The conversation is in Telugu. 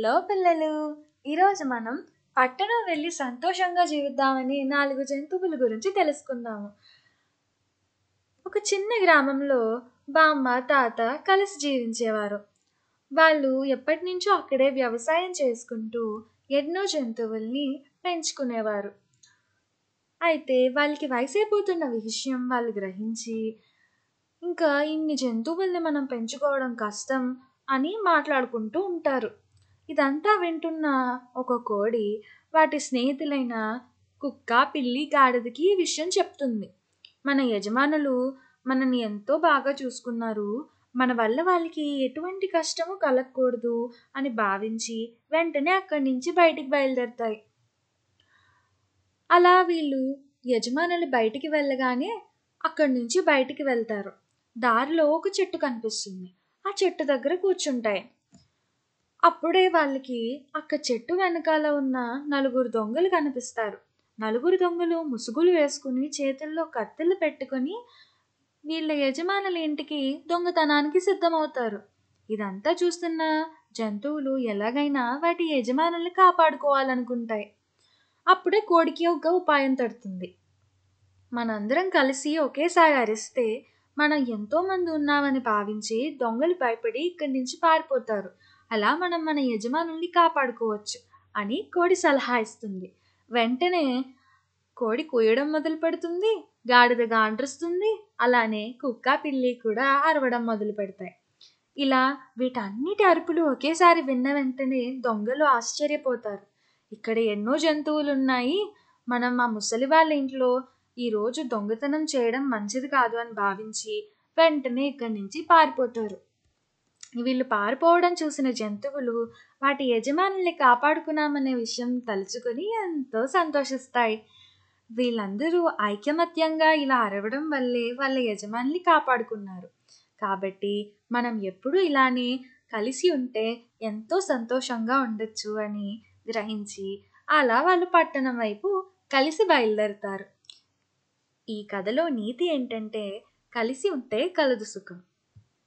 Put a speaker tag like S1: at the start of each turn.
S1: హలో పిల్లలు. ఈరోజు మనం పట్టణం వెళ్ళి సంతోషంగా జీవిద్దామని నాలుగు జంతువుల గురించి తెలుసుకుందాము. ఒక చిన్న గ్రామంలో బామ్మ తాత కలిసి జీవించేవారు. వాళ్ళు ఎప్పటి నుంచో అక్కడే వ్యవసాయం చేసుకుంటూ ఎన్నో జంతువుల్ని పెంచుకునేవారు. అయితే వాళ్ళకి వయసైపోతున్న విషయం వాళ్ళు గ్రహించి ఇంకా ఇన్ని జంతువుల్ని మనం పెంచుకోవడం కష్టం అని మాట్లాడుకుంటూ ఉంటారు. ఇదంతా వింటున్న ఒక కోడి వాటి స్నేహితులైన కుక్క పిల్లి గాడిదకి ఈ విషయం చెప్తుంది. మన యజమానులు మనని ఎంతో బాగా చూసుకున్నారు. మన వల్ల వాళ్ళకి ఎటువంటి కష్టము కలగకూడదు అని భావించి వెంటనే అక్కడి నుంచి బయటికి బయలుదేరుతాయి. అలా వీళ్ళు యజమానులు బయటికి వెళ్ళగానే అక్కడి నుంచి బయటికి వెళ్తారు. దారిలో ఒక చెట్టు కనిపిస్తుంది. ఆ చెట్టు దగ్గర కూర్చుంటాయి. అప్పుడే వాళ్ళకి అక్క చెట్టు వెనకాల ఉన్న నలుగురు దొంగలు కనిపిస్తారు. నలుగురు దొంగలు ముసుగులు వేసుకుని చేతుల్లో కత్తెలు పెట్టుకొని వీళ్ళ యజమానుల ఇంటికి దొంగతనానికి సిద్ధమవుతారు. ఇదంతా చూస్తున్న జంతువులు ఎలాగైనా వాటి యజమానుల్ని కాపాడుకోవాలనుకుంటాయి. అప్పుడే కోడికి ఒక ఉపాయం తడుతుంది. మనందరం కలిసి ఒకేసారి అరిస్తే మనం ఎంతోమంది ఉన్నామని భావించి దొంగలు భయపడి ఇక్కడి నుంచి పారిపోతారు. అలా మనం మన యజమానుల్ని కాపాడుకోవచ్చు అని కోడి సలహా ఇస్తుంది. వెంటనే కోడి కూయడం మొదలు పెడుతుంది గాడిదగా గాండ్రుస్తుంది అలానే కుక్క పిల్లి కూడా అరవడం మొదలు పెడతాయి. ఇలా వీటన్నిటి అరుపులు ఒకేసారి విన్న వెంటనే దొంగలు ఆశ్చర్యపోతారు. ఇక్కడ ఎన్నో జంతువులు ఉన్నాయి మనం మా ముసలి వాళ్ళ ఇంట్లో ఈరోజు దొంగతనం చేయడం మంచిది కాదు అని భావించి వెంటనే ఇక్కడి నుంచి పారిపోతారు. వీళ్ళు పారిపోవడం చూసిన జంతువులు వాటి యజమానుల్ని కాపాడుకున్నామనే విషయం తలుచుకొని ఎంతో సంతోషిస్తాయి. వీళ్ళందరూ ఐకమత్యంగా ఇలా అరవడం వల్లే వాళ్ళ యజమానుల్ని కాపాడుకున్నారు. కాబట్టి మనం ఎప్పుడూ ఇలానే కలిసి ఉంటే ఎంతో సంతోషంగా ఉండొచ్చు అని గ్రహించి అలా వాళ్ళు పట్టణం వైపు కలిసి బయలుదేరుతారు. ఈ కథలో నీతి ఏంటంటే కలిసి ఉంటే కలదు సుఖం.